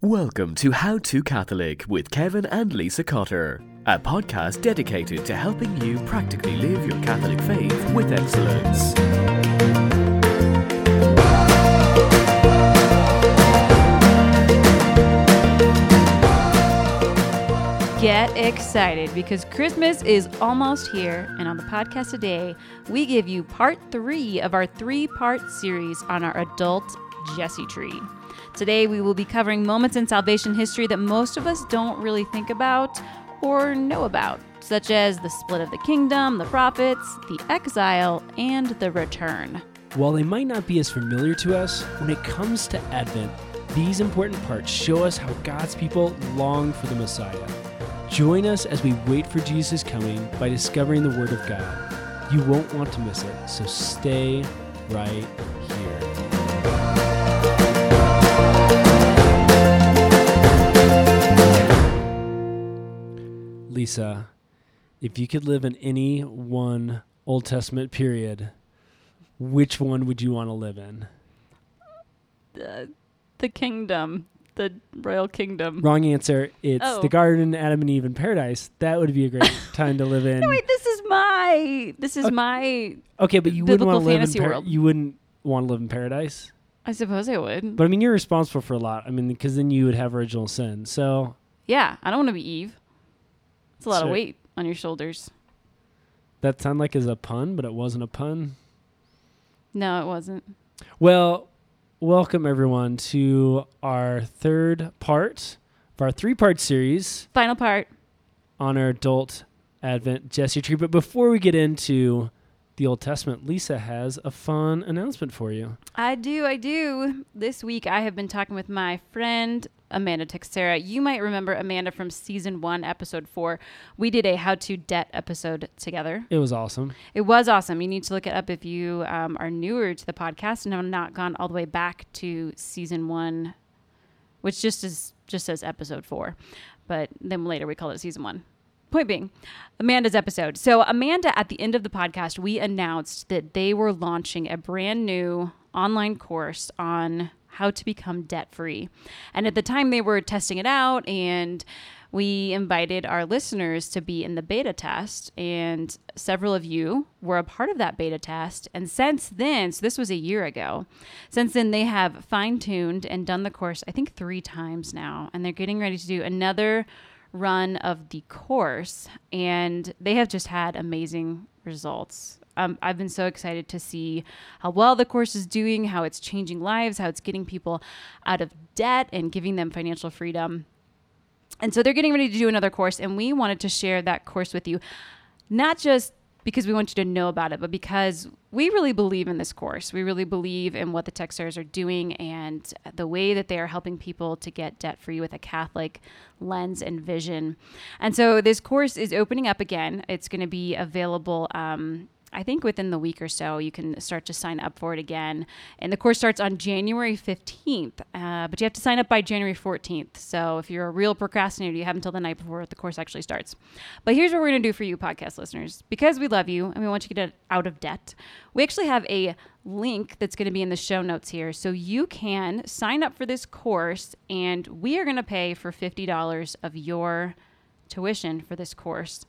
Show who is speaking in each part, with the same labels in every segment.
Speaker 1: Welcome to How to Catholic with Kevin and Lisa Cotter, a podcast dedicated to helping you practically live your Catholic faith with excellence.
Speaker 2: Get excited because Christmas is almost here, and on the podcast today, we give you part three of our three part series on our adult Jesse tree. Today, we will be covering moments in salvation history that most of us don't really think about or know about, such as the split of the kingdom, the prophets, the exile, and the return.
Speaker 3: While they might not be as familiar to us, when it comes to Advent, these important parts show us how God's people long for the Messiah. Join us as we wait for Jesus' coming by discovering the Word of God. You won't want to miss it, so stay right here. Lisa, if you could live in any one Old Testament period, which one would you want to live in?
Speaker 2: The, the kingdom, the royal kingdom.
Speaker 3: Wrong answer. It's
Speaker 2: Oh.
Speaker 3: the Garden, Adam and Eve in Paradise. That would be a great time to live in.
Speaker 2: No, wait, this is my, this is
Speaker 3: Okay.
Speaker 2: my,
Speaker 3: okay, but you wouldn't want to live in par-
Speaker 2: world.
Speaker 3: you wouldn't want to live in paradise.
Speaker 2: I suppose I would.
Speaker 3: But I mean, you're responsible for a lot. I mean, because then you would have original sin. So
Speaker 2: yeah, I don't want to be Eve. It's a lot of weight on your shoulders.
Speaker 3: that sounded like is a pun, but it wasn't a pun.
Speaker 2: No, it wasn't.
Speaker 3: Well, welcome everyone to our third part of our three-part series
Speaker 2: Final part.
Speaker 3: on our adult Advent Jesse tree. But before we get into the Old Testament, Lisa has a fun announcement for you.
Speaker 2: I do, I do. This week I have been talking with my friend Amanda Teixeira. You might remember Amanda from season one, episode four. We did a how to debt episode together.
Speaker 3: It was awesome.
Speaker 2: It was awesome. You need to look it up if you um, are newer to the podcast and have not gone all the way back to season one, which just is just says episode four, but then later we call it season one. Point being, Amanda's episode. So Amanda, at the end of the podcast, we announced that they were launching a brand new online course on how to become debt free. And at the time, they were testing it out and we invited our listeners to be in the beta test, and several of you were a part of that beta test. And since then, so this was a year ago, since then they have fine tuned and done the course, I think three times now, and they're getting ready to do another run of the course, and they have just had amazing results. Um, I've been so excited to see how well the course is doing, how it's changing lives, how it's getting people out of debt and giving them financial freedom. And so they're getting ready to do another course, and we wanted to share that course with you, not just because we want you to know about it, but because we really believe in this course. We really believe in what the Texters are doing and the way that they are helping people to get debt free with a Catholic lens and vision. And so this course is opening up again. It's going to be available. Um, I think within the week or so, you can start to sign up for it again. And the course starts on January 15th, uh, but you have to sign up by January 14th. So if you're a real procrastinator, you have until the night before the course actually starts. But here's what we're going to do for you, podcast listeners. Because we love you and we want you to get out of debt, we actually have a link that's going to be in the show notes here. So you can sign up for this course, and we are going to pay for $50 of your tuition for this course.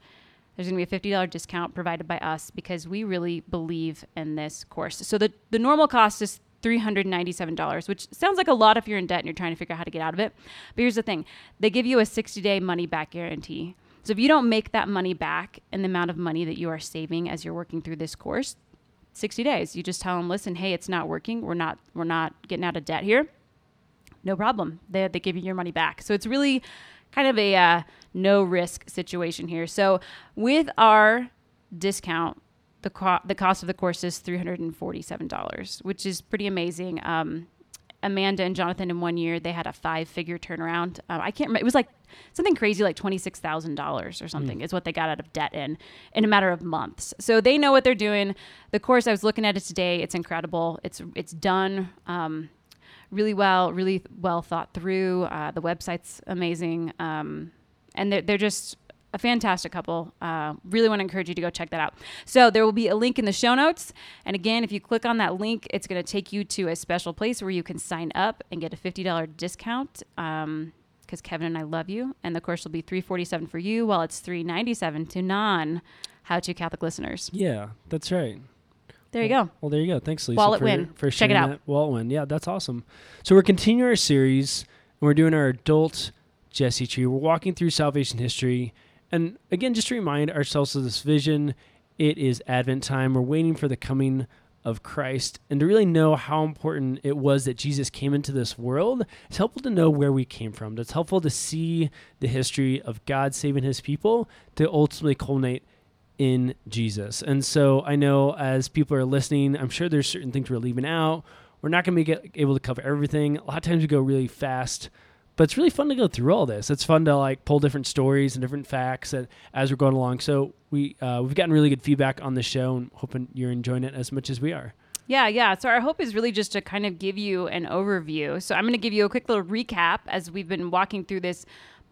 Speaker 2: There's going to be a $50 discount provided by us because we really believe in this course. So the, the normal cost is $397, which sounds like a lot if you're in debt and you're trying to figure out how to get out of it. But here's the thing they give you a 60 day money back guarantee. So if you don't make that money back in the amount of money that you are saving as you're working through this course, 60 days, you just tell them, listen, hey, it's not working. We're not, we're not getting out of debt here no problem. They, they give you your money back. So it's really kind of a uh, no risk situation here. So with our discount, the, co- the cost of the course is $347, which is pretty amazing. Um, Amanda and Jonathan in one year, they had a five figure turnaround. Um, I can't remember. It was like something crazy, like $26,000 or something is what they got out of debt in, in a matter of months. So they know what they're doing. The course, I was looking at it today. It's incredible. It's, it's done. Um, really well, really well thought through. Uh, the website's amazing, um, and they're they're just a fantastic couple. Uh, really want to encourage you to go check that out. So there will be a link in the show notes. And again, if you click on that link, it's going to take you to a special place where you can sign up and get a $50 discount. Um, because Kevin and I love you, and the course will be three forty seven for you, while it's three ninety seven to non How to Catholic listeners.
Speaker 3: Yeah, that's right.
Speaker 2: There you
Speaker 3: well,
Speaker 2: go.
Speaker 3: Well, there you go. Thanks, Lisa,
Speaker 2: Wallet
Speaker 3: for,
Speaker 2: win.
Speaker 3: for
Speaker 2: Check it out.
Speaker 3: that. Wallet win. Yeah, that's awesome. So we're continuing our series, and we're doing our adult Jesse tree. We're walking through salvation history, and again, just to remind ourselves of this vision, it is Advent time. We're waiting for the coming of Christ, and to really know how important it was that Jesus came into this world. It's helpful to know where we came from. It's helpful to see the history of God saving His people to ultimately culminate in Jesus. And so I know as people are listening, I'm sure there's certain things we're leaving out. We're not going to be able to cover everything. A lot of times we go really fast, but it's really fun to go through all this. It's fun to like pull different stories and different facts and, as we're going along. So we uh, we've gotten really good feedback on the show, and hoping you're enjoying it as much as we are.
Speaker 2: Yeah, yeah. So our hope is really just to kind of give you an overview. So I'm going to give you a quick little recap as we've been walking through this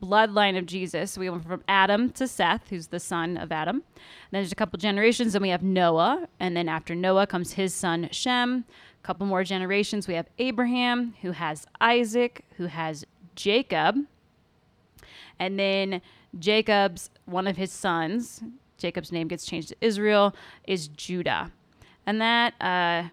Speaker 2: bloodline of Jesus. We went from Adam to Seth, who's the son of Adam. then there's a couple generations, and we have Noah, and then after Noah comes his son Shem. A couple more generations, we have Abraham, who has Isaac, who has Jacob, and then Jacob's one of his sons. Jacob's name gets changed to Israel is Judah, and that. Uh,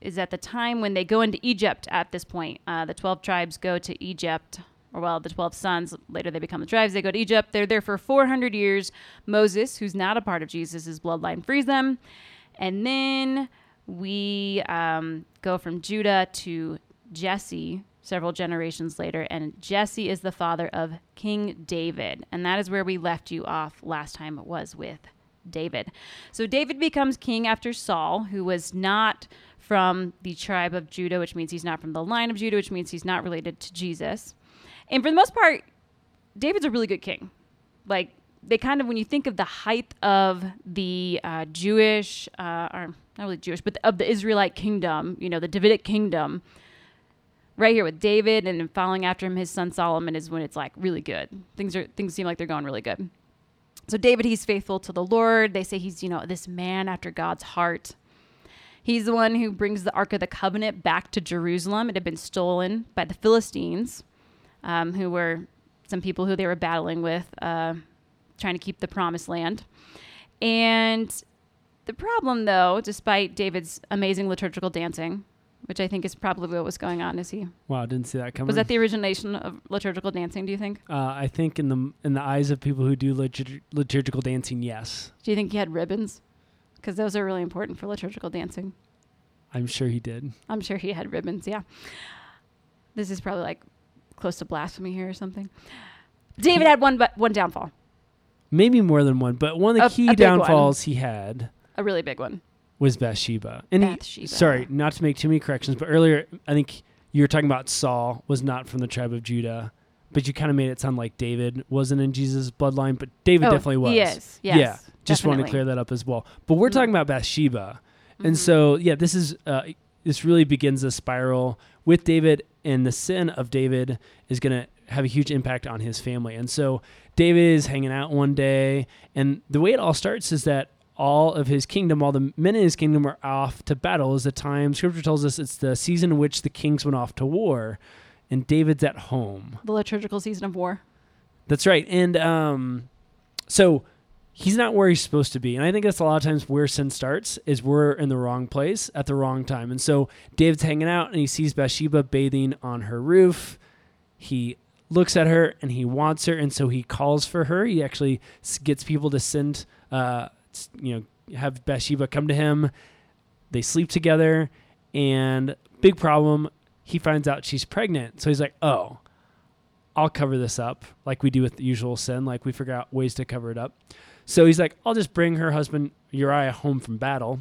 Speaker 2: is at the time when they go into Egypt at this point. Uh, the 12 tribes go to Egypt or well, the 12 sons, later they become the tribes. They go to Egypt. They're there for 400 years. Moses, who's not a part of Jesus' bloodline, frees them. And then we um, go from Judah to Jesse several generations later. And Jesse is the father of King David. And that is where we left you off last time, was with David. So David becomes king after Saul, who was not from the tribe of Judah, which means he's not from the line of Judah, which means he's not related to Jesus. And for the most part, David's a really good king. Like they kind of when you think of the height of the uh, Jewish, uh, or not really Jewish, but of the Israelite kingdom, you know, the Davidic kingdom. Right here with David and following after him, his son Solomon is when it's like really good. Things are things seem like they're going really good. So David, he's faithful to the Lord. They say he's you know this man after God's heart. He's the one who brings the Ark of the Covenant back to Jerusalem. It had been stolen by the Philistines um, who were some people who they were battling with, uh, trying to keep the promised land. And the problem, though, despite David's amazing liturgical dancing, which I think is probably what was going on, is he
Speaker 3: Wow, didn't see that coming.
Speaker 2: was that the origination of liturgical dancing? Do you think?
Speaker 3: Uh, I think in the in the eyes of people who do litur- liturgical dancing, yes,
Speaker 2: Do you think he had ribbons? Because those are really important for liturgical dancing.
Speaker 3: I'm sure he did.
Speaker 2: I'm sure he had ribbons. Yeah. This is probably like close to blasphemy here or something. David had one, but one downfall,
Speaker 3: Maybe more than one, but one of the
Speaker 2: A-
Speaker 3: key
Speaker 2: a
Speaker 3: downfalls he had
Speaker 2: a really big one.
Speaker 3: Was Bathsheba. And he- sorry, not to make too many corrections, but earlier I think you were talking about Saul was not from the tribe of Judah, but you kind of made it sound like David wasn't in Jesus' bloodline, but David
Speaker 2: Oh,
Speaker 3: definitely was.
Speaker 2: He is. Yes,
Speaker 3: yeah, just wanted to clear that up as well. But we're
Speaker 2: Mhm.
Speaker 3: talking about Bathsheba, and
Speaker 2: Mhm.
Speaker 3: so yeah, this is uh, this really begins a spiral with David, and the sin of David is going to have a huge impact on his family. And so David is hanging out one day, and the way it all starts is that all of his kingdom, all the men in his kingdom are off to battle. Is the time Scripture tells us it's the season in which the kings went off to war, and David's at home.
Speaker 2: the liturgical season of war.
Speaker 3: That's right. And um, so he's not where he's supposed to be. And I think that's a lot of times where sin starts is we're in the wrong place at the wrong time. And so David's hanging out and he sees Bathsheba bathing on her roof. He looks at her and he wants her. And so he calls for her. He actually gets people to send, uh, you know, have Bathsheba come to him. They sleep together. And big problem, he finds out she's pregnant. So he's like, oh, I'll cover this up like we do with the usual sin. Like we figure out ways to cover it up. So he's like, I'll just bring her husband Uriah home from battle.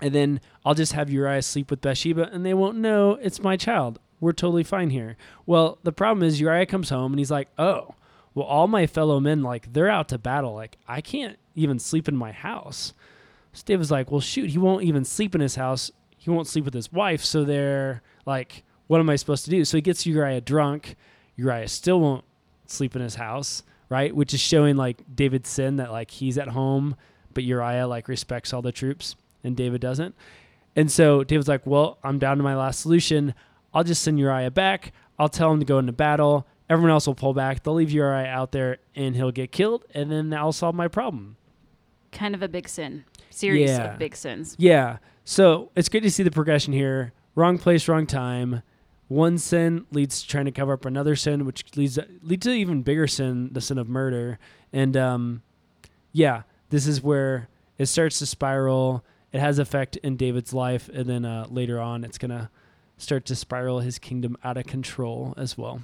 Speaker 3: And then I'll just have Uriah sleep with Bathsheba and they won't know it's my child. We're totally fine here. Well, the problem is Uriah comes home and he's like, oh, well, all my fellow men, like, they're out to battle. Like, I can't even sleep in my house. So David's like, well, shoot, he won't even sleep in his house. He won't sleep with his wife. So they're like, what am I supposed to do? So he gets Uriah drunk. Uriah still won't sleep in his house. right? Which is showing like David's sin that like he's at home, but Uriah like respects all the troops and David doesn't. And so David's like, well, I'm down to my last solution. I'll just send Uriah back. I'll tell him to go into battle. Everyone else will pull back. They'll leave Uri out there and he'll get killed. And then I'll solve my problem.
Speaker 2: Kind of a big sin. Series
Speaker 3: Yeah.
Speaker 2: of big sins.
Speaker 3: Yeah. So it's good to see the progression here. Wrong place, wrong time. One sin leads to trying to cover up another sin, which leads leads to even bigger sin, the sin of murder. And um, yeah, this is where it starts to spiral. It has effect in David's life, and then uh, later on, it's gonna start to spiral his kingdom out of control as well.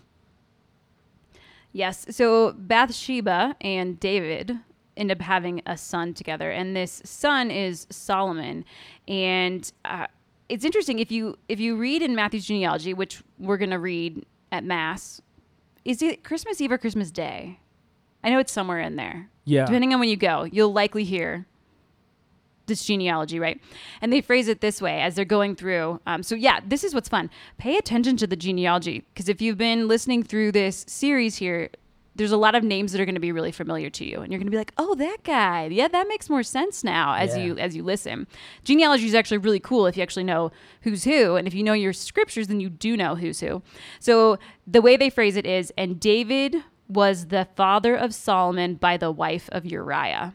Speaker 2: Yes. So Bathsheba and David end up having a son together, and this son is Solomon. And uh, it's interesting if you if you read in Matthew's genealogy, which we're gonna read at Mass, is it Christmas Eve or Christmas Day? I know it's somewhere in there.
Speaker 3: Yeah.
Speaker 2: Depending on when you go, you'll likely hear this genealogy, right? And they phrase it this way as they're going through. Um, so, yeah, this is what's fun. Pay attention to the genealogy because if you've been listening through this series here, there's a lot of names that are going to be really familiar to you, and you're going to be like, "Oh, that guy. Yeah, that makes more sense now." As
Speaker 3: Yeah.
Speaker 2: you as you listen, genealogy is actually really cool if you actually know who's who, and if you know your scriptures, then you do know who's who. So the way they phrase it is, and David was the father of Solomon by the wife of Uriah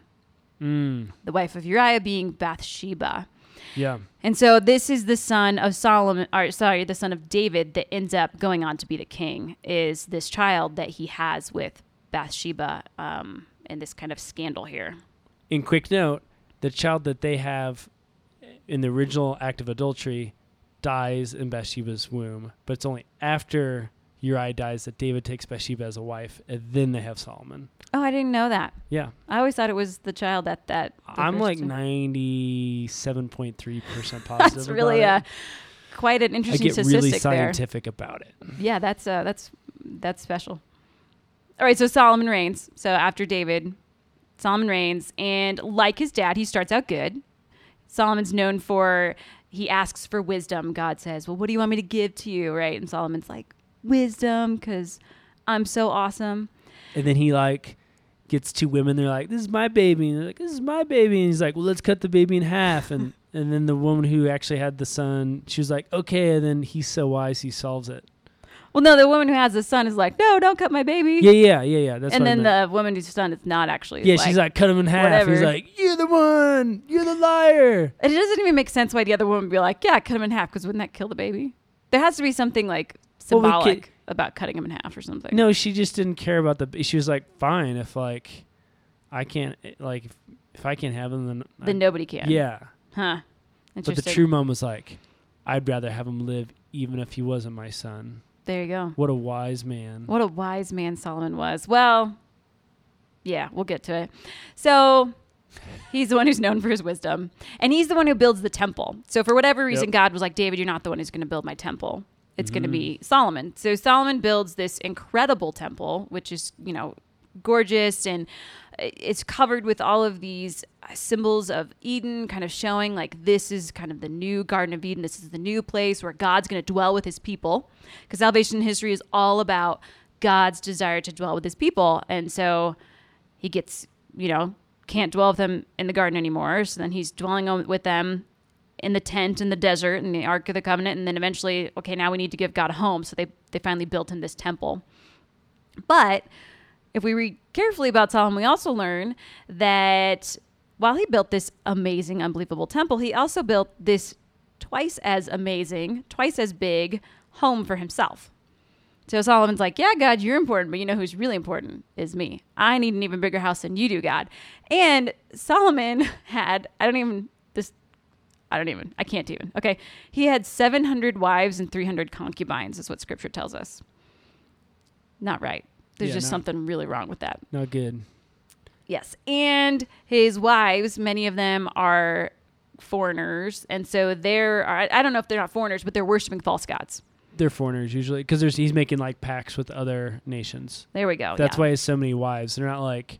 Speaker 3: Mm,
Speaker 2: the wife of Uriah being Bathsheba.
Speaker 3: yeah.
Speaker 2: And so this is the son of Solomon, or sorry, the son of David that ends up going on to be the king, is this child that he has with Bathsheba um, in this kind of scandal here.
Speaker 3: In quick note, the child that they have in the original act of adultery dies in Bathsheba's womb, but it's only after Uriah dies that David takes Bathsheba as a wife, and then they have Solomon.
Speaker 2: Oh, I didn't know that.
Speaker 3: Yeah,
Speaker 2: I always thought it was the child that that.
Speaker 3: I'm like ninety-seven point three percent positive.
Speaker 2: That's really
Speaker 3: about
Speaker 2: uh,
Speaker 3: it.
Speaker 2: quite an
Speaker 3: I
Speaker 2: interesting
Speaker 3: get
Speaker 2: statistic
Speaker 3: really
Speaker 2: there.
Speaker 3: scientific about it.
Speaker 2: Yeah, that's uh, that's that's special. All right, so Solomon reigns. So after David, Solomon reigns, and like his dad, he starts out good. Solomon's known for he asks for wisdom. God says, "Well, what do you want me to give to you?" Right, and Solomon's like, "Wisdom, because I'm so awesome."
Speaker 3: And then he like gets two women. They're like, "This is my baby," and they're like, "This is my baby." And he's like, "Well, let's cut the baby in half." And and then the woman who actually had the son, she was like, "Okay." And then he's so wise, he solves it.
Speaker 2: Well, no, the woman who has the son is like, "No, don't cut my baby."
Speaker 3: Yeah, yeah, yeah, yeah. That's
Speaker 2: and then the woman whose son is not actually.
Speaker 3: yeah, she's like, "Cut him in half." He's like, "You're the one. You're the liar."
Speaker 2: And It doesn't even make sense why the other woman would be like, "Yeah, cut him in half," because wouldn't that kill the baby? There has to be something like
Speaker 3: Well, we
Speaker 2: symbolic
Speaker 3: could-
Speaker 2: about cutting him in half or something.
Speaker 3: No, she just didn't care about the. She was like, "Fine, if like, I can't like if, if I can't have him, then I-
Speaker 2: then nobody can.
Speaker 3: yeah."
Speaker 2: Huh.
Speaker 3: But the true mom was like, "I'd rather have him live, even if he wasn't my son."
Speaker 2: there you go.
Speaker 3: What a wise man.
Speaker 2: What a wise man Solomon was. Well, yeah, we'll get to it. So he's the one who's known for his wisdom, and he's the one who builds the temple. So for whatever reason,
Speaker 3: Yep.
Speaker 2: God was like, David, you're not the one who's going to build my temple. It's going to mm-hmm. be Solomon. So Solomon builds this incredible temple, which is, you know, gorgeous and it's covered with all of these uh, symbols of Eden, kind of showing like this is kind of the new Garden of Eden. This is the new place where God's going to dwell with his people. Because salvation history is all about God's desire to dwell with his people. And so he gets, you know, can't dwell with them in the garden anymore. So then he's dwelling with them in the tent in the desert in the Ark of the Covenant. And then eventually, okay, now we need to give God a home. So they, they finally built him this temple. But if we read carefully about Solomon, we also learn that while he built this amazing, unbelievable temple, he also built this twice as amazing, twice as big home for himself. So Solomon's like, Yeah, God, you're important, but you know who's really important is me. I need an even bigger house than you do, God. And Solomon had, I don't even, I don't even, I can't even. Okay. He had 700 wives and 300 concubines, is what scripture tells us. Not right. There's
Speaker 3: Yeah,
Speaker 2: just
Speaker 3: no.
Speaker 2: something really wrong with that.
Speaker 3: Not good.
Speaker 2: Yes. And his wives, many of them are foreigners. And so they're, I I don't know if they're not foreigners, but they're worshiping false gods.
Speaker 3: They're foreigners usually because there's he's making like pacts with other nations.
Speaker 2: There we go.
Speaker 3: That's
Speaker 2: yeah.
Speaker 3: why he has so many wives. They're not like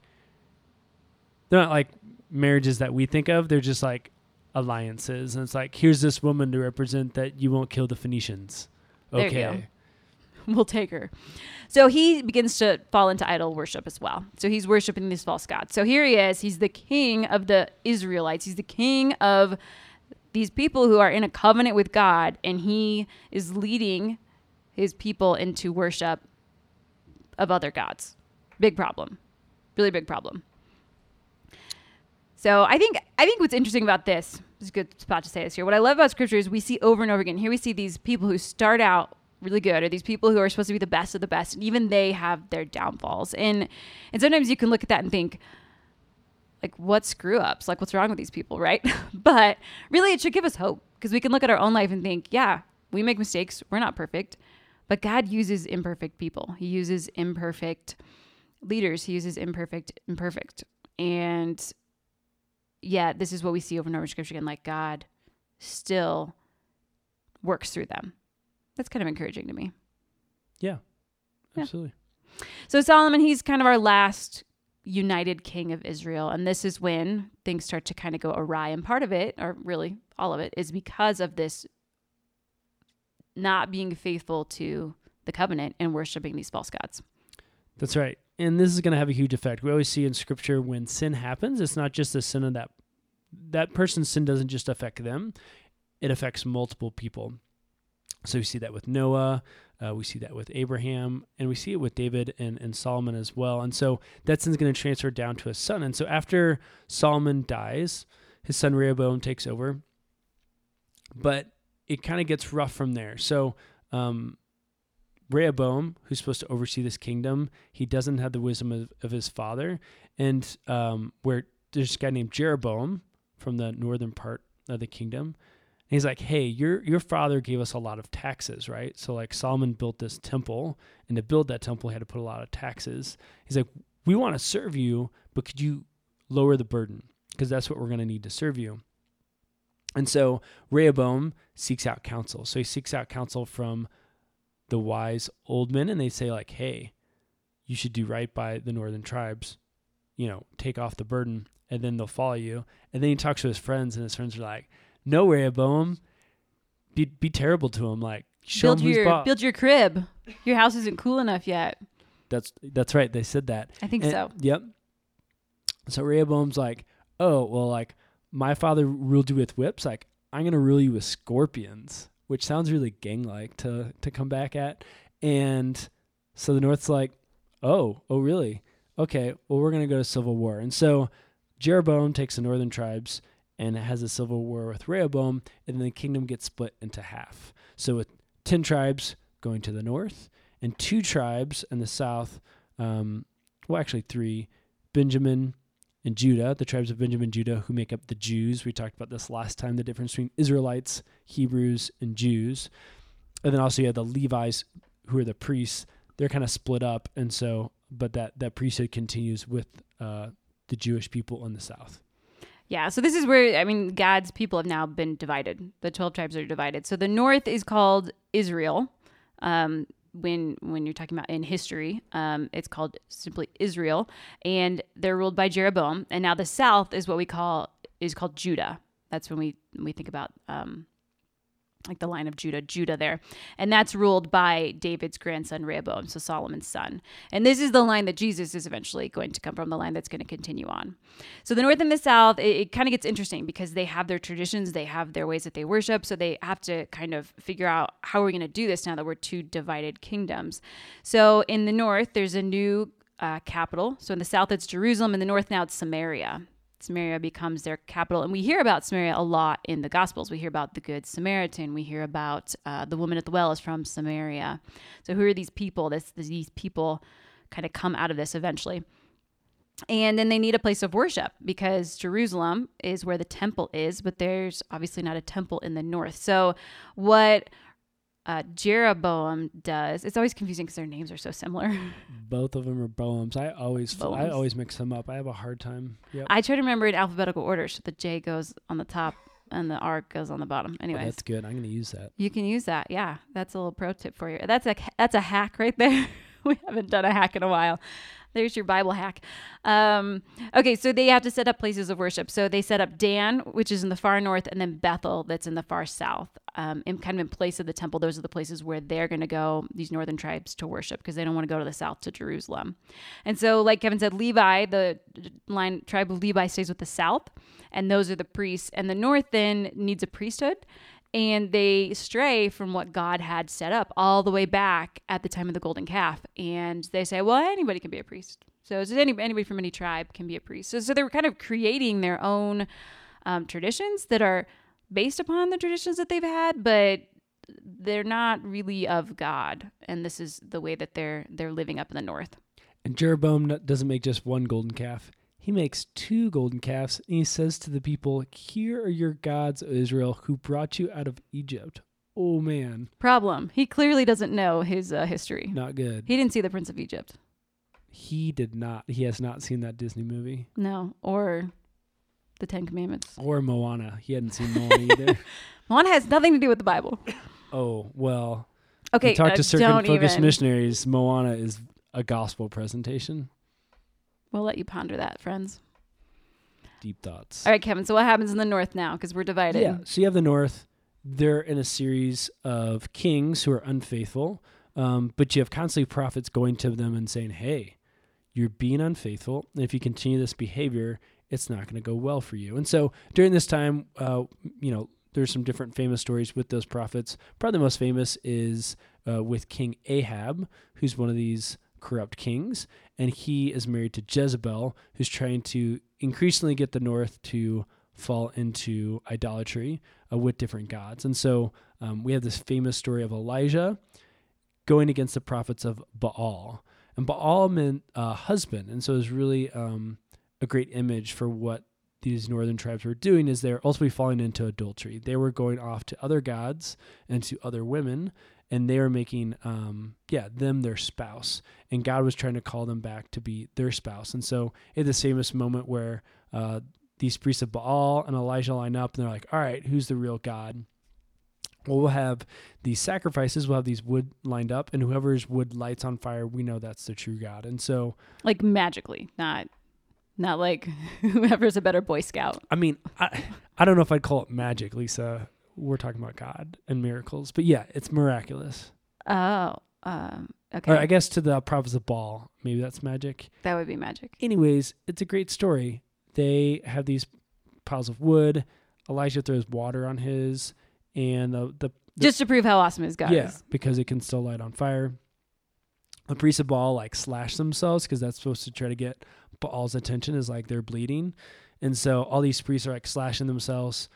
Speaker 3: they're not like marriages that we think of. They're just like alliances, and it's like here's this woman to represent that you won't kill the Phoenicians. Okay,
Speaker 2: we'll take her. So he begins to fall into idol worship as well. So he's worshiping these false gods. So here he is. He's the king of the Israelites. He's the king of these people who are in a covenant with God, and he is leading his people into worship of other gods. Big problem. Really big problem. So I think I think what's interesting about this, this is a good spot to say this here. What I love about scripture is we see over and over again. Here we see these people who start out really good, or these people who are supposed to be the best of the best, and even they have their downfalls. And and sometimes you can look at that and think, like, what screw ups? Like, what's wrong with these people, right? but really, it should give us hope because we can look at our own life and think, yeah, we make mistakes. We're not perfect, but God uses imperfect people. He uses imperfect leaders. He uses imperfect, imperfect, and yeah, this is what we see over and over in scripture again. Like God still works through them. That's kind of encouraging to me.
Speaker 3: Yeah,
Speaker 2: Yeah.
Speaker 3: absolutely.
Speaker 2: So Solomon, he's kind of our last united king of Israel. And this is when things start to kind of go awry. And part of it, or really all of it, is because of this not being faithful to the covenant and worshiping these false gods.
Speaker 3: That's right. And this is going to have a huge effect. We always see in scripture when sin happens, it's not just the sin of that that person's sin doesn't just affect them, it affects multiple people. So we see that with Noah, uh, we see that with Abraham, and we see it with David and, and Solomon as well. And so that sin's going to transfer down to his son. And so after Solomon dies, his son Rehoboam takes over. But it kind of gets rough from there. So um, Rehoboam, who's supposed to oversee this kingdom, he doesn't have the wisdom of, of his father. And um, where there's a guy named Jeroboam from the northern part of the kingdom. And he's like, hey, your your father gave us a lot of taxes, right? So like Solomon built this temple, and to build that temple, he had to put a lot of taxes. He's like, we want to serve you, but could you lower the burden? Because that's what we're going to need to serve you. And so Rehoboam seeks out counsel. So he seeks out counsel from the wise old men, and they say like, hey, you should do right by the northern tribes. You know, take off the burden, and then they'll follow you. And then he talks to his friends, and his friends are like, no, way, Rehoboam, be be terrible to him. Like, show
Speaker 2: build
Speaker 3: him
Speaker 2: your build your crib. Your house isn't cool enough yet.
Speaker 3: That's that's right. They said that.
Speaker 2: I think
Speaker 3: And-
Speaker 2: so.
Speaker 3: Yep. So Rehoboam's like, oh well, like my father ruled you with whips. Like I'm gonna rule you with scorpions, which sounds really gang-like to to come back at. And so the North's like, oh, oh really? Okay, well we're gonna go to civil war. And so Jeroboam takes the northern tribes and has a civil war with Rehoboam, and then the kingdom gets split into half. So with ten tribes going to the north and two tribes in the south, um, well actually three, Benjamin and Judah, the tribes of Benjamin Judah who make up the Jews. We talked about this last time, the difference between Israelites, Hebrews, and Jews. And then also you have the Levites who are the priests. They're kind of split up, and so but that that priesthood continues with uh, the Jewish people in the south.
Speaker 2: Yeah, so this is where I mean God's people have now been divided. The twelve tribes are divided. So the north is called Israel. Um, when when you're talking about in history, um, it's called simply Israel, and they're ruled by Jeroboam. And now the south is what we call is called Judah. That's when we we think about um, like the line of Judah, Judah there. And that's ruled by David's grandson Rehoboam, so Solomon's son. And this is the line that Jesus is eventually going to come from, the line that's going to continue on. So the north and the south, it, it kind of gets interesting because they have their traditions, they have their ways that they worship, so they have to kind of figure out how are we going to do this now that we're two divided kingdoms. So in the north, there's a new uh, capital. So in the south, it's Jerusalem. In the north, now it's Samaria. Samaria becomes their capital. And we hear about Samaria a lot in the Gospels. We hear about the Good Samaritan. We hear about uh, the woman at the well is from Samaria. So, who are these people? This, these people kind of come out of this eventually. And then they need a place of worship because Jerusalem is where the temple is, but there's obviously not a temple in the north. So, what uh, Jeroboam does, it's always confusing because their names are so similar.
Speaker 3: Both of them are Boams. I always I always mix them up. I have a hard time. Yep.
Speaker 2: I try to remember in alphabetical order. So the J goes on the top and the R goes on the bottom.
Speaker 3: Oh, that's good. I'm going to use that.
Speaker 2: you can use that. Yeah, that's a little pro tip for you. That's a that's a hack right there. we haven't done a hack in a while. There's your Bible hack. Um, okay, so they have to set up places of worship. So they set up Dan, which is in the far north, and then Bethel, that's in the far south, um, in kind of in place of the temple. Those are the places where they're going to go, these northern tribes, to worship because they don't want to go to the south to Jerusalem. And so, like Kevin said, Levi, the line tribe of Levi, stays with the south, and those are the priests. And the north then needs a priesthood and they stray from what God had set up all the way back at the time of the golden calf. And they say, well, anybody can be a priest. So is any, anybody from any tribe can be a priest. So, so they were kind of creating their own um, traditions that are based upon the traditions that they've had, but they're not really of God. And this is the way that they're they're living up in the north.
Speaker 3: And Jeroboam doesn't make just one golden calf. He makes two golden calves, and he says to the people, Here are your gods, O Israel, who brought you out of Egypt. Oh man,
Speaker 2: Problem: He clearly doesn't know his uh, history.
Speaker 3: not good.
Speaker 2: He didn't see the Prince of Egypt.
Speaker 3: He did not. He has not seen that Disney movie.
Speaker 2: No, or the Ten Commandments.
Speaker 3: Or Moana. He hadn't seen Moana either.
Speaker 2: Moana has nothing to do with the Bible.
Speaker 3: Oh, well.
Speaker 2: Okay,
Speaker 3: you talk
Speaker 2: uh,
Speaker 3: to certain
Speaker 2: even.
Speaker 3: missionaries, Moana is a gospel presentation.
Speaker 2: We'll let you ponder that, friends.
Speaker 3: Deep thoughts.
Speaker 2: All right, Kevin. So what happens in the north now? Because we're divided.
Speaker 3: Yeah. So you have the North. They're in a series of kings who are unfaithful, um, but you have constantly prophets going to them and saying, "Hey, you're being unfaithful, and if you continue this behavior, it's not going to go well for you." And so during this time, uh, you know, there's some different famous stories with those prophets. Probably the most famous is uh, with King Ahab, who's one of these corrupt kings, and he is married to Jezebel, who's trying to increasingly get the North to fall into idolatry uh, with different gods. And so um, we have this famous story of Elijah going against the prophets of Baal. And Baal meant uh, husband. And so it's really um, a great image for what these northern tribes were doing is they're ultimately falling into adultery. They were going off to other gods and to other women, and they were making, um, yeah, them their spouse. And God was trying to call them back to be their spouse. And so at the famous moment where uh, these priests of Baal and Elijah line up and they're like, all right, who's the real God? Well, we'll have these sacrifices, we'll have these wood lined up, and whoever's wood lights on fire, we know that's the true God. And so,
Speaker 2: Like magically, not not like whoever's a better Boy Scout.
Speaker 3: I mean, I, I don't know if I'd call it magic, Lisa. We're talking about God and miracles, but yeah, it's miraculous.
Speaker 2: Oh, um, okay.
Speaker 3: Or I guess to the prophets of Baal, maybe that's magic.
Speaker 2: that would be magic.
Speaker 3: Anyways, it's a great story. They have these piles of wood. Elijah throws water on his, and the, the
Speaker 2: Just to prove how awesome his God
Speaker 3: yeah,
Speaker 2: is.
Speaker 3: because it can still light on fire. The priests of Baal like slash themselves because that's supposed to try to get Baal's attention is like they're bleeding, and so all these priests are like slashing themselves.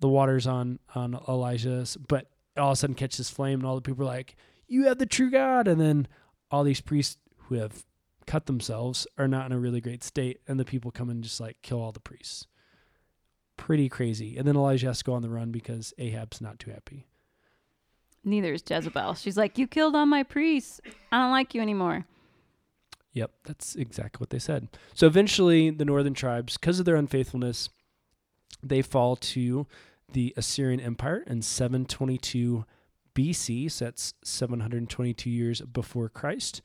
Speaker 3: The water's on on Elijah's, but all of a sudden catches flame, and all the people are like, "You have the true God!" And then all these priests who have cut themselves are not in a really great state, and the people come and just like kill all the priests. Pretty crazy. And then Elijah has to go on the run because Ahab's not too happy.
Speaker 2: Neither is Jezebel. She's like, You killed all my priests. I don't like you anymore.
Speaker 3: Yep, that's exactly what they said. So eventually, the northern tribes, because of their unfaithfulness, they fall to the Assyrian Empire in 722 BC. So that's 722 years before Christ.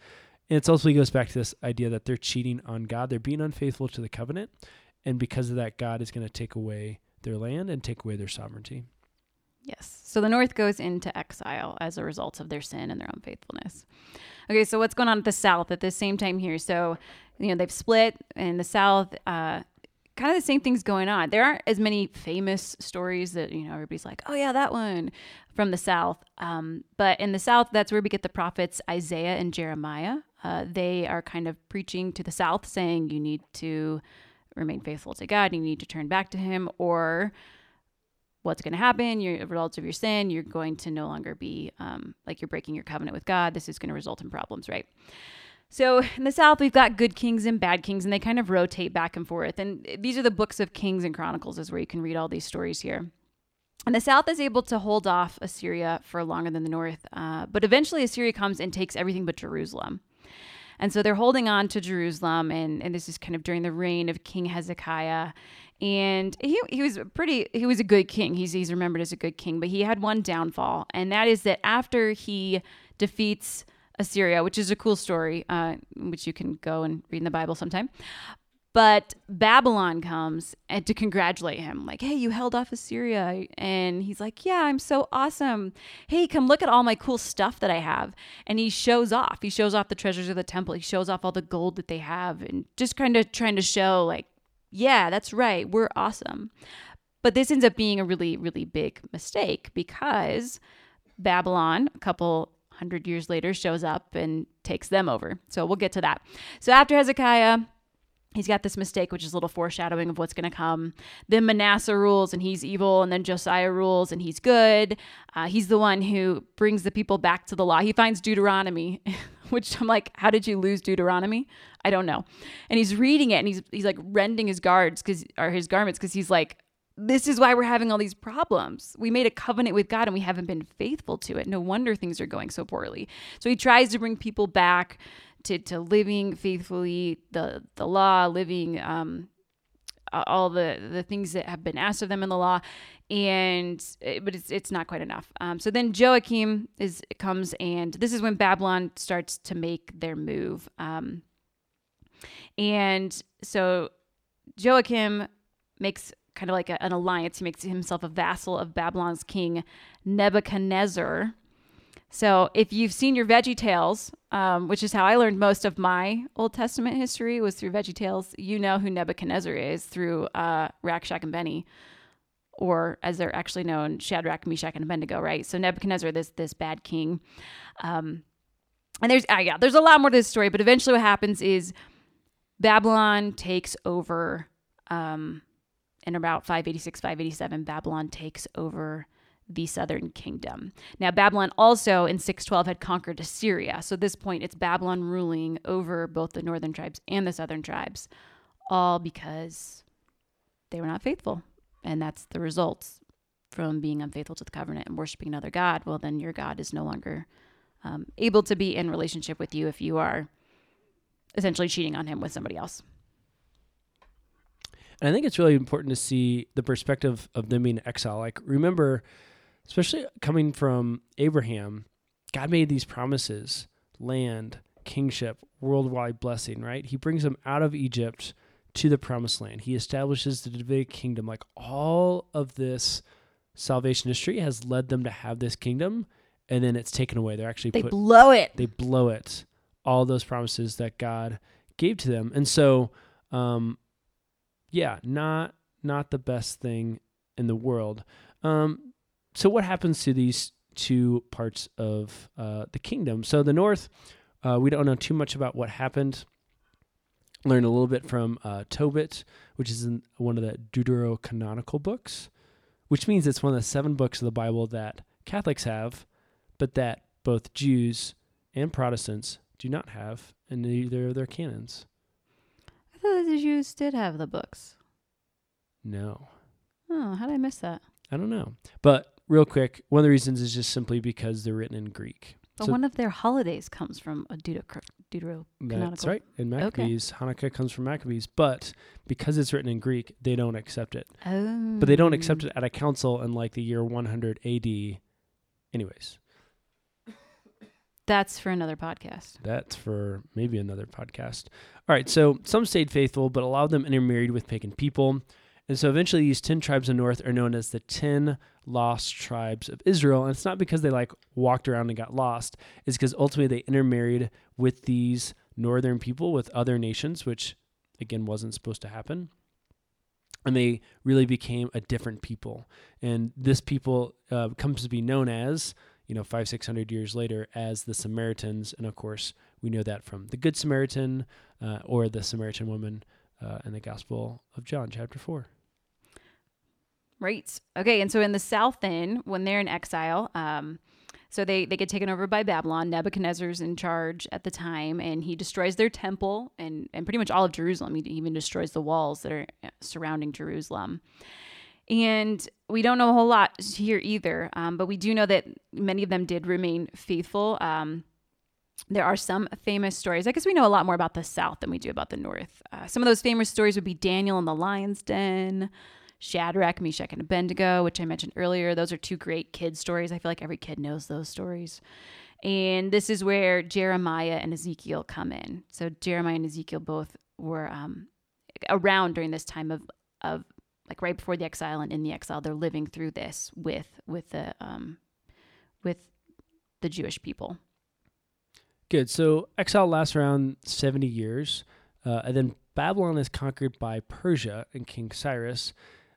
Speaker 3: And it ultimately goes back to this idea that they're cheating on God. They're being unfaithful to the covenant. And because of that, God is going to take away their land and take away their sovereignty.
Speaker 2: Yes. So the north goes into exile as a result of their sin and their unfaithfulness. Okay, so what's going on at the south at the same time here? So, you know, they've split in the south. Uh, kind of the same things going on. There aren't as many famous stories that, you know, everybody's like, oh, yeah, that one from the south. Um, but in the south, that's where we get the prophets Isaiah and Jeremiah. Uh, they are kind of preaching to the south, saying you need to remain faithful to God, you need to turn back to Him, or what's going to happen, your results of your sin, you're going to no longer be um, like you're breaking your covenant with God. This is going to result in problems, right? So in the South, we've got good kings and bad kings, and they kind of rotate back and forth. And these are the books of Kings and Chronicles, is where you can read all these stories here. And the South is able to hold off Assyria for longer than the North, uh, but eventually Assyria comes and takes everything but Jerusalem. And so they're holding on to Jerusalem, and, and this is kind of during the reign of King Hezekiah. And he, he was pretty, he was a good king. He's, he's remembered as a good king, but he had one downfall, and that is that after he defeats Assyria, which is a cool story, uh, which you can go and read in the Bible sometime. But Babylon comes and to congratulate him, like, hey, you held off Assyria. And he's like, yeah, I'm so awesome. Hey, come look at all my cool stuff that I have. And he shows off. He shows off the treasures of the temple. He shows off all the gold that they have and just kind of trying to show, like, yeah, that's right. We're awesome. But this ends up being a really, really big mistake because Babylon, a couple hundred years later, shows up and takes them over. So we'll get to that. So after Hezekiah, he's got this mistake, which is a little foreshadowing of what's going to come. Then Manasseh rules and he's evil, and then Josiah rules and he's good. Uh, he's the one who brings the people back to the law. He finds Deuteronomy, which I'm like, how did you lose Deuteronomy? I don't know. And he's reading it and he's he's like rending his guards because or his garments because he's like. This is why we're having all these problems. We made a covenant with God and we haven't been faithful to it. No wonder things are going so poorly. So he tries to bring people back to, to living faithfully the the law, living um, all the the things that have been asked of them in the law, and eh, but it's it's not quite enough. Um, so then Joachim is comes, and this is when Babylon starts to make their move. Um, and so Joachim makes kind of like a, an alliance. He makes himself a vassal of Babylon's king Nebuchadnezzar. So if you've seen your Veggie Tales, um, which is how I learned most of my Old Testament history was through Veggie Tales, you know who Nebuchadnezzar is through uh, Rack, Shack and Benny, or as they're actually known, Shadrach, Meshach, and Abednego, right? So Nebuchadnezzar, this this bad king, um, and there's uh, yeah, there's a lot more to this story, but eventually what happens is Babylon takes over. Um, in about 586, 587, Babylon takes over the southern kingdom. Now, Babylon also in 612 had conquered Assyria. So at this point, it's Babylon ruling over both the northern tribes and the southern tribes, all because they were not faithful. And that's the results from being unfaithful to the covenant and worshiping another God. Well, then your God is no longer um, able to be in relationship with you if you are essentially cheating on him with somebody else.
Speaker 3: And I think it's really important to see the perspective of them being exile. Like, remember, especially coming from Abraham, God made these promises land, kingship, worldwide blessing, right? He brings them out of Egypt to the promised land. He establishes the Davidic kingdom. Like all of this salvation history has led them to have this kingdom, and then it's taken away. They're actually
Speaker 2: They
Speaker 3: put,
Speaker 2: blow it.
Speaker 3: they blow it. All those promises that God gave to them, and so, um, yeah, not not the best thing in the world. Um, so what happens to these two parts of uh, the kingdom? So the north, uh, we don't know too much about what happened. Learned a little bit from uh, Tobit, which is in one of the Deuterocanonical books, which means it's one of the seven books of the Bible that Catholics have, but that both Jews and Protestants do not have in either of their canons.
Speaker 2: The Jews did have the books.
Speaker 3: No.
Speaker 2: Oh, how did I miss that?
Speaker 3: I don't know. But real quick, one of the reasons is just simply because they're written in Greek.
Speaker 2: But
Speaker 3: So-
Speaker 2: one of their holidays comes from a Deutero- Deuterocanonical.
Speaker 3: That's right. And Maccabees, Hanukkah comes from Maccabees, but because it's written in Greek, they don't accept it.
Speaker 2: Oh.
Speaker 3: But they don't accept oh. it at a council in like the year 100 AD. Anyways,
Speaker 2: That's for another podcast.
Speaker 3: that's for maybe another podcast. All right, so some stayed faithful, but a lot of them intermarried with pagan people. And so eventually these 10 tribes of the north are known as the 10 lost tribes of Israel. And it's not because they like walked around and got lost, it's because ultimately they intermarried with these northern people with other nations, which again wasn't supposed to happen. And they really became a different people. And this people uh, comes to be known as, you know, five, six hundred years later, as the Samaritans. And of course, we know that from the Good Samaritan uh, or the Samaritan woman uh, in the Gospel of John, chapter 4.
Speaker 2: Right. Okay. And so in the south, then, when they're in exile, um, so they, they get taken over by Babylon. Nebuchadnezzar's in charge at the time, and he destroys their temple and, and pretty much all of Jerusalem. He even destroys the walls that are uh, surrounding Jerusalem. And we don't know a whole lot here either, um, but we do know that many of them did remain faithful. Um, there are some famous stories. I guess we know a lot more about the South than we do about the North. Uh, some of those famous stories would be Daniel in the lion's den, Shadrach, Meshach, and Abednego, which I mentioned earlier. Those are two great kid stories. I feel like every kid knows those stories. And this is where Jeremiah and Ezekiel come in. So Jeremiah and Ezekiel both were um, around during this time of of like right before the exile and in the exile. They're living through this with with the um, with the Jewish people.
Speaker 3: Good. So exile lasts around 70 years. Uh, and then Babylon is conquered by Persia and King Cyrus.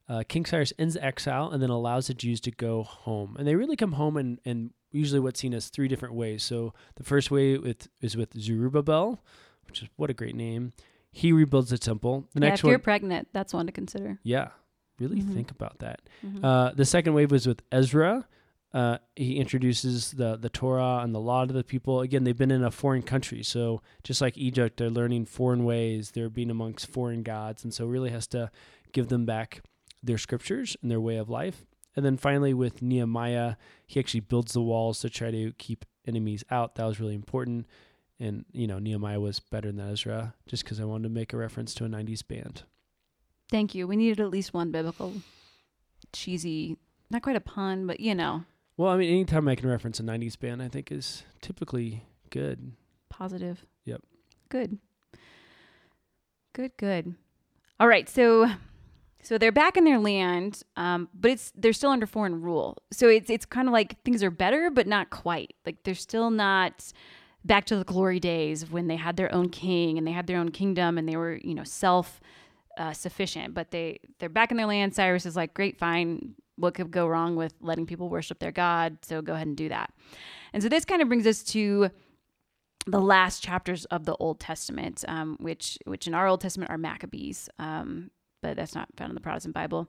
Speaker 3: Uh, King Cyrus ends exile and then allows the Jews to go home. And they really come home in, in usually what's seen as three different ways. So the first way with, is with Zerubbabel, which is what a great name. He rebuilds the temple. The
Speaker 2: yeah,
Speaker 3: next
Speaker 2: if
Speaker 3: one,
Speaker 2: you're pregnant, that's one to consider.
Speaker 3: yeah, really
Speaker 2: Mhm.
Speaker 3: think about that.
Speaker 2: Mhm.
Speaker 3: Uh, the second wave was with Ezra. Uh, he introduces the the Torah and the law to the people. Again, they've been in a foreign country, so just like Egypt, they're learning foreign ways. They're being amongst foreign gods, and so really has to give them back their scriptures and their way of life. And then finally, with Nehemiah, he actually builds the walls to try to keep enemies out. That was really important. And you know, Nehemiah was better than Ezra, just because I wanted to make a reference to a '90s band.
Speaker 2: Thank you. We needed at least one biblical, cheesy, not quite a pun, but you know,
Speaker 3: Well, I mean, anytime I can reference a '90s band, I think is typically good.
Speaker 2: positive.
Speaker 3: Yep.
Speaker 2: Good. Good, good. All right, so so they're back in their land, um, but it's they're still under foreign rule. So it's it's kind of like things are better, but not quite. Like they're still not back to the glory days when they had their own king and they had their own kingdom and they were you know self uh, sufficient. But they they're back in their land. Cyrus is like, great, fine. What could go wrong with letting people worship their god? So go ahead and do that. And so this kind of brings us to the last chapters of the Old Testament, um, which which in our Old Testament are Maccabees, um, but that's not found in the Protestant Bible.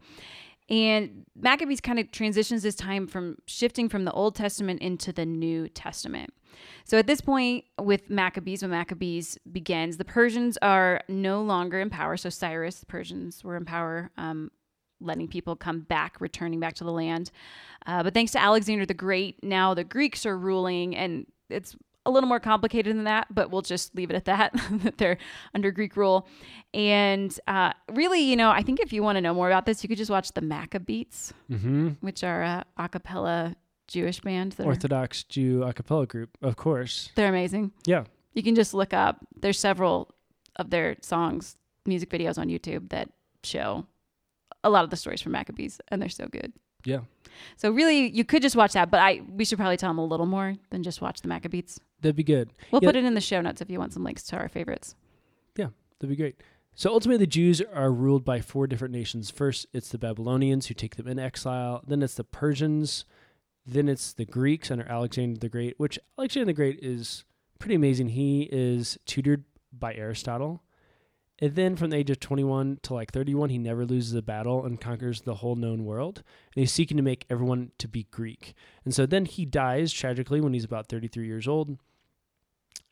Speaker 2: And Maccabees kind of transitions this time from shifting from the Old Testament into the New Testament. So at this point, with Maccabees, when Maccabees begins, the Persians are no longer in power. So Cyrus, the Persians were in power, um, letting people come back, returning back to the land. Uh, but thanks to Alexander the Great, now the Greeks are ruling, and it's a little more complicated than that, but we'll just leave it at that, that they're under Greek rule. And uh, really, you know, I think if you want to know more about this, you could just watch the Maccabeats,
Speaker 3: Mm-hmm.
Speaker 2: which are a a cappella Jewish band. That are,
Speaker 3: Orthodox Jew a cappella group, of course.
Speaker 2: they're amazing.
Speaker 3: Yeah.
Speaker 2: You can just look up, there's several of their songs, music videos on YouTube that show a lot of the stories from Maccabees, and they're so good.
Speaker 3: Yeah.
Speaker 2: So really, you could just watch that, but I we should probably tell them a little more than just watch the Maccabeats.
Speaker 3: That'd be good.
Speaker 2: We'll
Speaker 3: Yeah.
Speaker 2: put it in the show notes if you want some links to our favorites.
Speaker 3: Yeah, that'd be great. So ultimately, the Jews are ruled by four different nations. First, it's the Babylonians who take them in exile. Then it's the Persians. Then it's the Greeks under Alexander the Great, which Alexander the Great is pretty amazing. He is tutored by Aristotle. And then from the age of 21 to like 31, he never loses a battle and conquers the whole known world. And he's seeking to make everyone to be Greek. And so then he dies tragically when he's about 33 years old.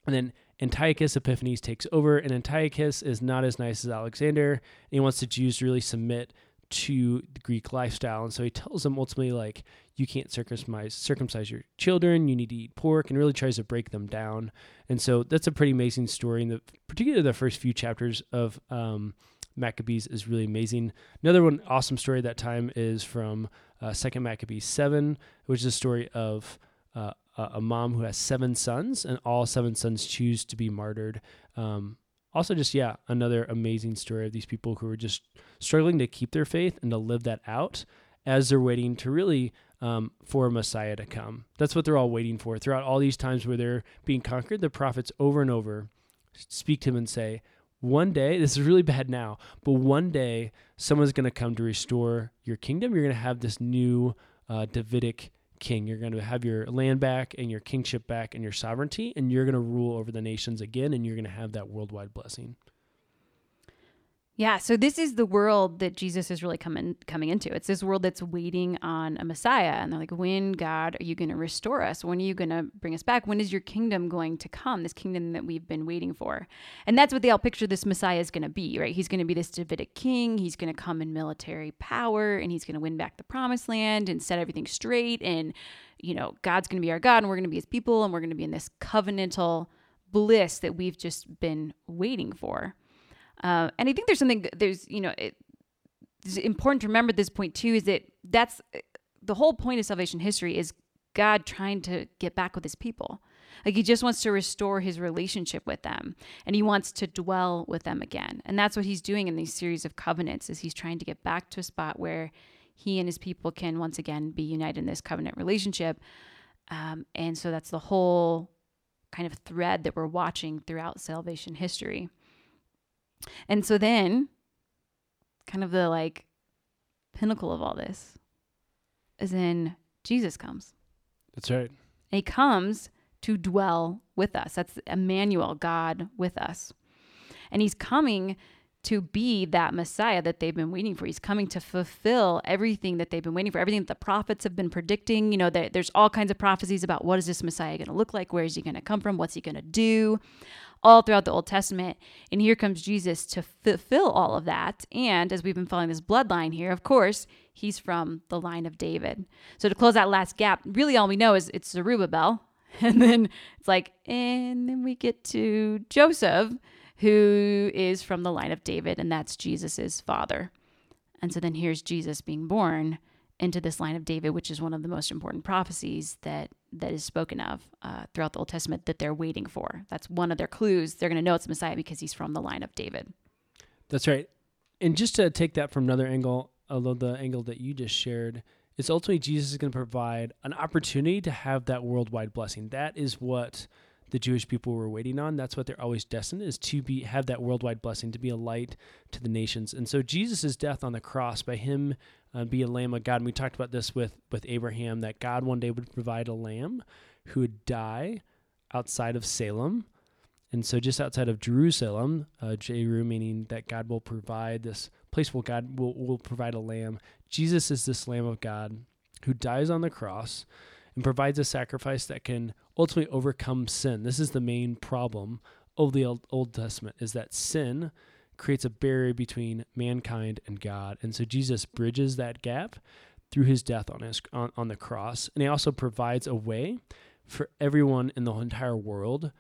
Speaker 3: And then Antiochus Epiphanes takes over, and Antiochus is not as nice as Alexander, and he wants the Jews to really submit to the Greek lifestyle. And so he tells them ultimately, like, you can't circumcise circumcise your children, you need to eat pork, and really tries to break them down. And so that's a pretty amazing story. And the particularly the first few chapters of um, Maccabees is really amazing. Another one awesome story at that time is from uh, Second Maccabees seven, which is a story of uh, a a mom who has seven sons, and all seven sons choose to be martyred. Um, also, just yeah, another amazing story of these people who are just struggling to keep their faith and to live that out as they're waiting to really um, for a Messiah to come. That's what they're all waiting for. Throughout all these times where they're being conquered, the prophets over and over speak to him and say, one day, this is really bad now, but one day someone's going to come to restore your kingdom. You're going to have this new uh, Davidic king. You're going to have your land back and your kingship back and your sovereignty, and you're going to rule over the nations again, and you're going to have that worldwide blessing.
Speaker 2: Yeah, so this is the world that Jesus is really coming coming into. It's this world that's waiting on a Messiah, and they're like, "When God are you going to restore us? When are you going to bring us back? When is your kingdom going to come? This kingdom that we've been waiting for." And that's what they all picture this Messiah is going to be, right? He's going to be this Davidic king. He's going to come in military power, and he's going to win back the Promised Land and set everything straight. And you know, God's going to be our God, and we're going to be His people, and we're going to be in this covenantal bliss that we've just been waiting for. Uh, and I think there's something there's you know it, it's important to remember at this point too is that that's the whole point of salvation history is God trying to get back with His people. Like he just wants to restore his relationship with them and he wants to dwell with them again. And that's what he's doing in these series of covenants is he's trying to get back to a spot where he and his people can once again be united in this covenant relationship. Um, and so that's the whole kind of thread that we're watching throughout salvation history. And so then, kind of the like pinnacle of all this is then Jesus comes.
Speaker 3: That's right.
Speaker 2: And he comes to dwell with us. That's Emmanuel, God with us. And he's coming to be that Messiah that they've been waiting for. He's coming to fulfill everything that they've been waiting for, everything that the prophets have been predicting. You know, there's all kinds of prophecies about what is this Messiah going to look like? Where is he going to come from? What's he going to do? All throughout the Old Testament. And here comes Jesus to fulfill all of that. And as we've been following this bloodline here, of course, he's from the line of David. So to close that last gap, really all we know is it's Zerubbabel. And then it's like, and then we get to Joseph who is from the line of David, and that's Jesus's father. And so then here's Jesus being born into this line of David, which is one of the most important prophecies that that is spoken of uh, throughout the Old Testament that they're waiting for. That's one of their clues. They're going to know it's Messiah because he's from the line of David.
Speaker 3: That's right. And just to take that from another angle, although the angle that you just shared, is ultimately Jesus is going to provide an opportunity to have that worldwide blessing. That is what the Jewish people were waiting on. That's what they're always destined is to be have that worldwide blessing, to be a light to the nations. And so Jesus' death on the cross, by him uh, be a lamb of God, and we talked about this with with Abraham, that God one day would provide a lamb who would die outside of Salem. And so, just outside of Jerusalem, uh, Jeru meaning that God will provide this place where God will, will provide a lamb. Jesus is this Lamb of God who dies on the cross and provides a sacrifice that can ultimately overcome sin. This is the main problem of the Old Testament is that sin creates a barrier between mankind and God. And so Jesus bridges that gap through his death on his on, on the cross. And he also provides a way for everyone in the entire world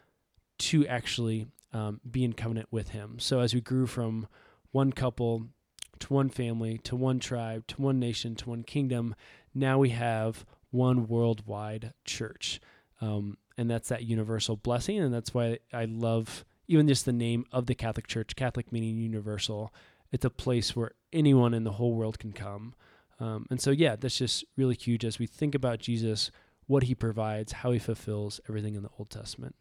Speaker 3: to actually um, be in covenant with him. So as we grew from one couple to one family to one tribe to one nation to one kingdom, now we have one worldwide church. Um, and that's that universal blessing. And that's why I love even just the name of the Catholic Church, Catholic meaning universal. It's a place where anyone in the whole world can come. Um, and so, yeah, that's just really huge as we think about Jesus, what he provides, how he fulfills everything in the Old Testament.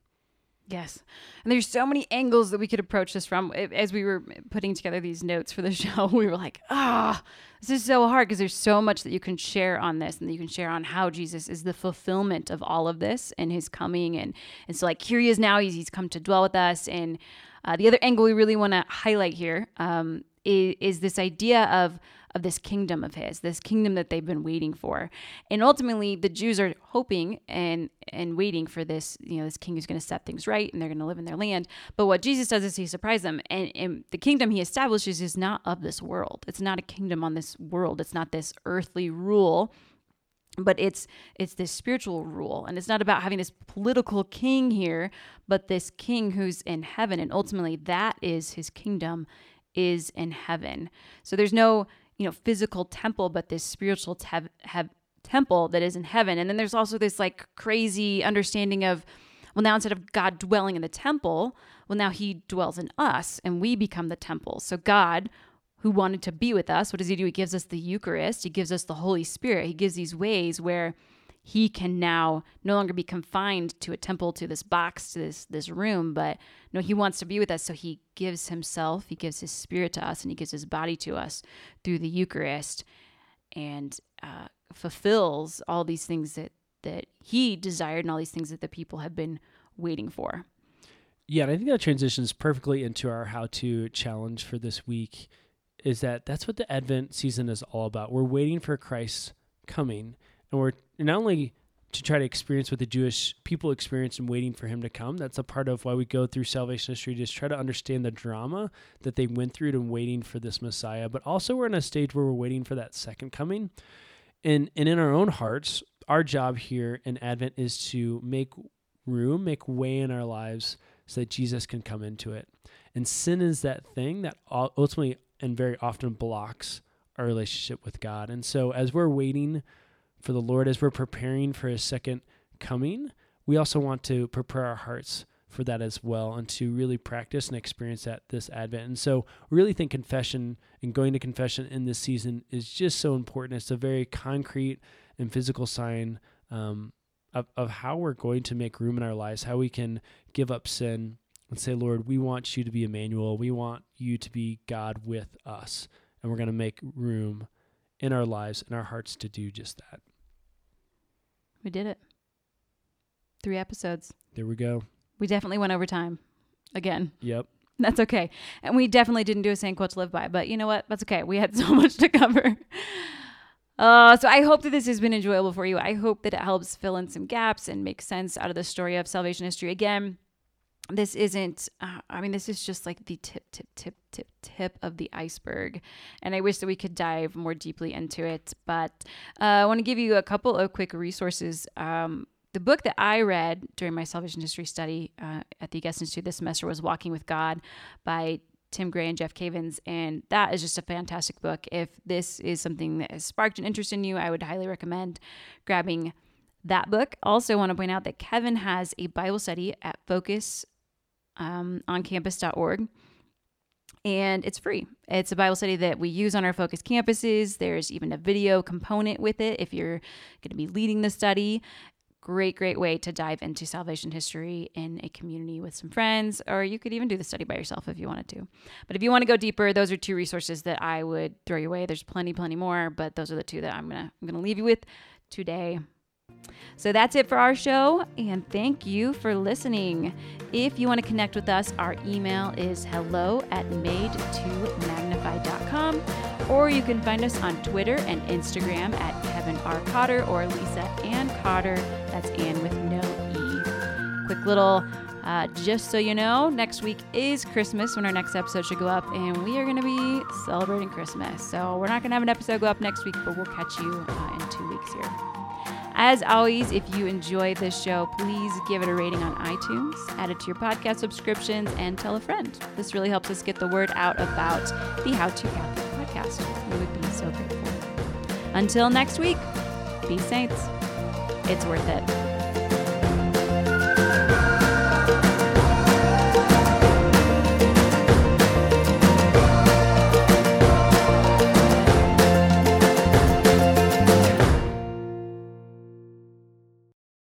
Speaker 2: Yes. And there's so many angles that we could approach this from. As we were putting together these notes for the show, we were like, ah, this is so hard because there's so much that you can share on this and that you can share on how Jesus is the fulfillment of all of this and his coming. And, and so, like, here he is now, he's, he's come to dwell with us. And uh, the other angle we really want to highlight here um, is, is this idea of of this kingdom of his, this kingdom that they've been waiting for. And ultimately the Jews are hoping and and waiting for this, you know, this king who's going to set things right and they're going to live in their land. But what Jesus does is he surprises them and, and the kingdom he establishes is not of this world. It's not a kingdom on this world. It's not this earthly rule but it's it's this spiritual rule and it's not about having this political king here but this king who's in heaven and ultimately that is his kingdom is in heaven so there's no you know physical temple but this spiritual te- temple that is in heaven. And then there's also this like crazy understanding of well now instead of god dwelling in the temple well now he dwells in us and we become the temple. So god who wanted to be with us what does he do? He gives us the eucharist. He gives us the holy spirit. He gives these ways where he can now no longer be confined to a temple to this box to this this room but no he wants to be with us. So he gives himself he gives his spirit to us and he gives his body to us through the eucharist and uh, fulfills all these things that that he desired and all these things that the people have been waiting for.
Speaker 3: Yeah and i think that transitions perfectly into our how to challenge for this week is that that's what the advent season is all about. We're waiting for christ's coming and we're not only to try to experience what the Jewish people experience in waiting for him to come. That's a part of why we go through salvation history, just try to understand the drama that they went through in waiting for this Messiah. But also we're in a stage where we're waiting for that second coming. And and in our own hearts, our job here in Advent is to make room, make way in our lives so that Jesus can come into it. And sin is that thing that ultimately and very often blocks our relationship with God. And so as we're waiting for the Lord as we're preparing for his second coming, we also want to prepare our hearts for that as well and to really practice and experience that this Advent. And so, really think confession and going to confession in this season is just so important. It's a very concrete and physical sign um, of, of how we're going to make room in our lives, how we can give up sin and say, Lord, we want you to be Emmanuel. We want you to be God with us. And we're going to make room in our lives and our hearts to do just that.
Speaker 2: We did it. Three episodes.
Speaker 3: There we go.
Speaker 2: We definitely went over time again.
Speaker 3: Yep.
Speaker 2: That's okay. And we definitely didn't do a saying quote to live by, but you know what? That's okay. We had so much to cover. Uh, so I hope that this has been enjoyable for you. I hope that it helps fill in some gaps and make sense out of the story of salvation history. Again, this isn't, uh, I mean, this is just like the tip, tip, tip, tip, tip of the iceberg. And I wish that we could dive more deeply into it. But uh, I want to give you a couple of quick resources. Um, the book that I read during my salvation history study uh, at the Augustine Institute this semester was Walking with God by Tim Gray and Jeff Cavins. And that is just a fantastic book. If this is something that has sparked an interest in you, I would highly recommend grabbing that book. Also, I want to point out that Kevin has a Bible study at Focus um, on campus.org and it's free. It's a Bible study that we use on our focus campuses. There's even a video component with it if you're going to be leading the study great, great way to dive into salvation history in a community with some friends, or you could even do the study by yourself if you wanted to. But if you want to go deeper, those are two resources that I would throw your way. There's plenty, plenty more, but those are the two that I'm gonna I'm gonna leave you with today. So that's it for our show, and thank you for listening. If you want to connect with us, our email is hello at made2magnify.com, or you can find us on Twitter and Instagram at Kevin R. Cotter or Lisa Ann Cotter. That's Ann with no E. Quick little uh, just so you know, next week is Christmas when our next episode should go up, and we are going to be celebrating Christmas. So we're not going to have an episode go up next week, but we'll catch you uh, in two weeks here. As always, if you enjoy this show, please give it a rating on iTunes, add it to your podcast subscriptions, and tell a friend. This really helps us get the word out about the How to Catholic podcast. We would be so grateful. Until next week, be saints. It's worth it.